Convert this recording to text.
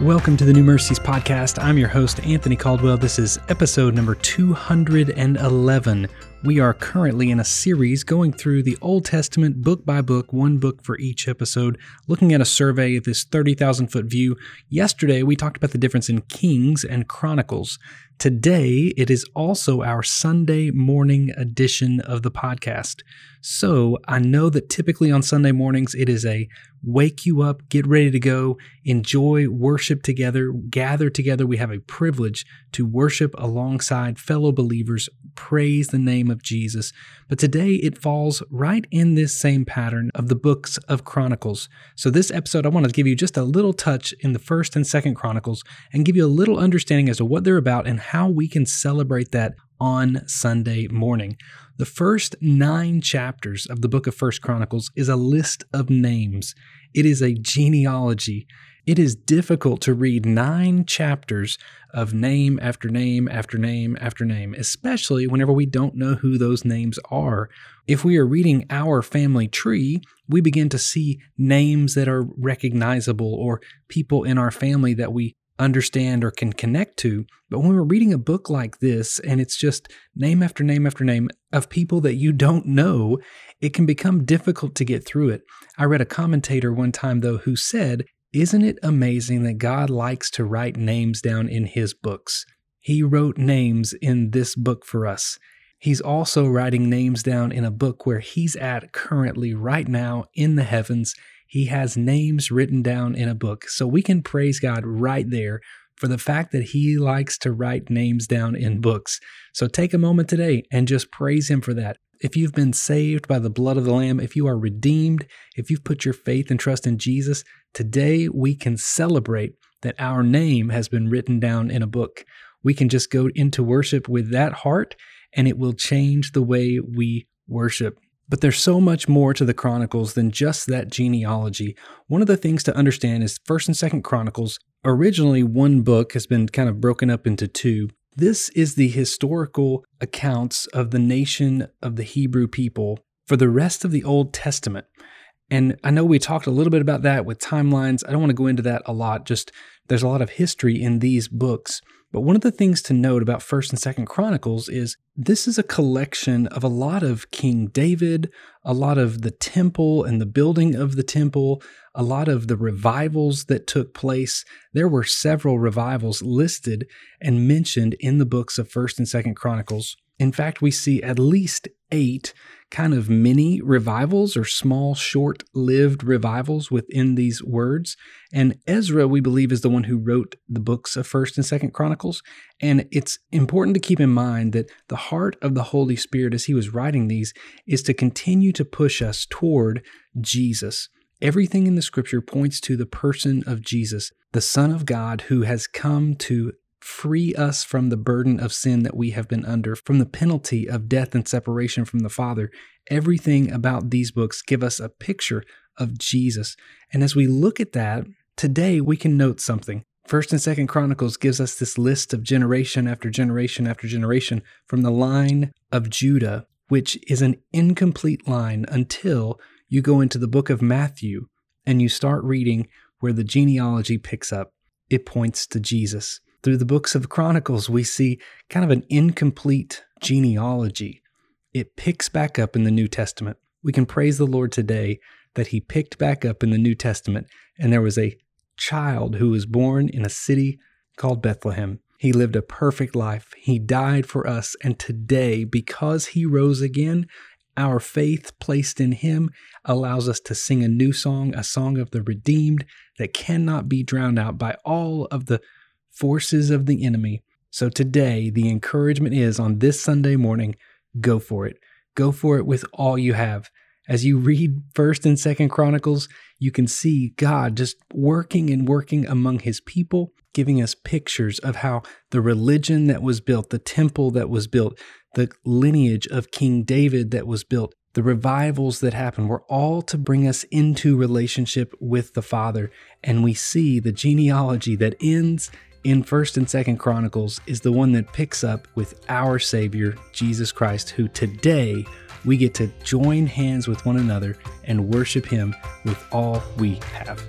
Welcome to the New Mercies Podcast. I'm your host, Anthony Caldwell. This is episode number 211. We are currently in a series going through the Old Testament book by book, one book for each episode, looking at a survey of this 30,000 foot view. Yesterday, we talked about the difference in Kings and Chronicles. Today, it is also our Sunday morning edition of the podcast. So I know that typically on Sunday mornings, it is a wake you up, get ready to go, enjoy worship together, gather together. We have a privilege to worship alongside fellow believers, praise the name of Jesus. But today it falls right in this same pattern of the books of Chronicles. So this episode, I want to give you just a little touch in the first and second Chronicles and give you a little understanding as to what they're about and how we can celebrate that on Sunday morning. The first nine chapters of the book of First Chronicles is a list of names. It is a genealogy. It is difficult to read nine chapters of name after name after name after name, especially whenever we don't know who those names are. If we are reading our family tree, we begin to see names that are recognizable or people in our family that we understand or can connect to. But when we're reading a book like this and it's just name after name after name of people that you don't know, it can become difficult to get through it. I read a commentator one time, though, who said, Isn't it amazing that God likes to write names down in his books? He wrote names in this book for us. He's also writing names down in a book where he's at currently, right now, in the heavens he has names written down in a book. So we can praise God right there for the fact that He likes to write names down in books. So take a moment today and just praise Him for that. If you've been saved by the blood of the Lamb, if you are redeemed, if you've put your faith and trust in Jesus, today we can celebrate that our name has been written down in a book. We can just go into worship with that heart, and it will change the way we worship. But there's so much more to the Chronicles than just that genealogy. One of the things to understand is 1st and 2nd Chronicles, originally one book has been kind of broken up into two. This is the historical accounts of the nation of the Hebrew people for the rest of the Old Testament. And I know we talked a little bit about that with timelines. I don't want to go into that a lot. Just there's a lot of history in these books. But one of the things to note about 1st and 2nd Chronicles is this is a collection of a lot of King David, a lot of the temple and the building of the temple, a lot of the revivals that took place. There were several revivals listed and mentioned in the books of 1st and 2nd Chronicles. In fact, we see at least eight kind of mini revivals or small, short lived revivals within these words. And Ezra, we believe, is the one who wrote the books of 1st and 2nd Chronicles. And it's important to keep in mind that the heart of the Holy Spirit as he was writing these is to continue to push us toward Jesus. Everything in the scripture points to the person of Jesus, the Son of God, who has come to free us from the burden of sin that we have been under, from the penalty of death and separation from the Father. Everything about these books give us a picture of Jesus. And as we look at that, today we can note something. First and Second Chronicles gives us this list of generation after generation after generation from the line of Judah, which is an incomplete line until you go into the book of Matthew and you start reading where the genealogy picks up. It points to Jesus. Through the books of Chronicles, we see kind of an incomplete genealogy. It picks back up in the New Testament. We can praise the Lord today that He picked back up in the New Testament, and there was a child who was born in a city called Bethlehem. He lived a perfect life. He died for us. And today, because he rose again, our faith placed in him allows us to sing a new song, a song of the redeemed that cannot be drowned out by all of the forces of the enemy. So today, the encouragement is on this Sunday morning go for it. Go for it with all you have. As you read 1st and 2nd Chronicles, you can see God just working and working among his people, giving us pictures of how the religion that was built, the temple that was built, the lineage of King David that was built, the revivals that happened were all to bring us into relationship with the Father. And we see the genealogy that ends in 1st and 2nd Chronicles is the one that picks up with our Savior, Jesus Christ, who today we get to join hands with one another and worship Him with all we have.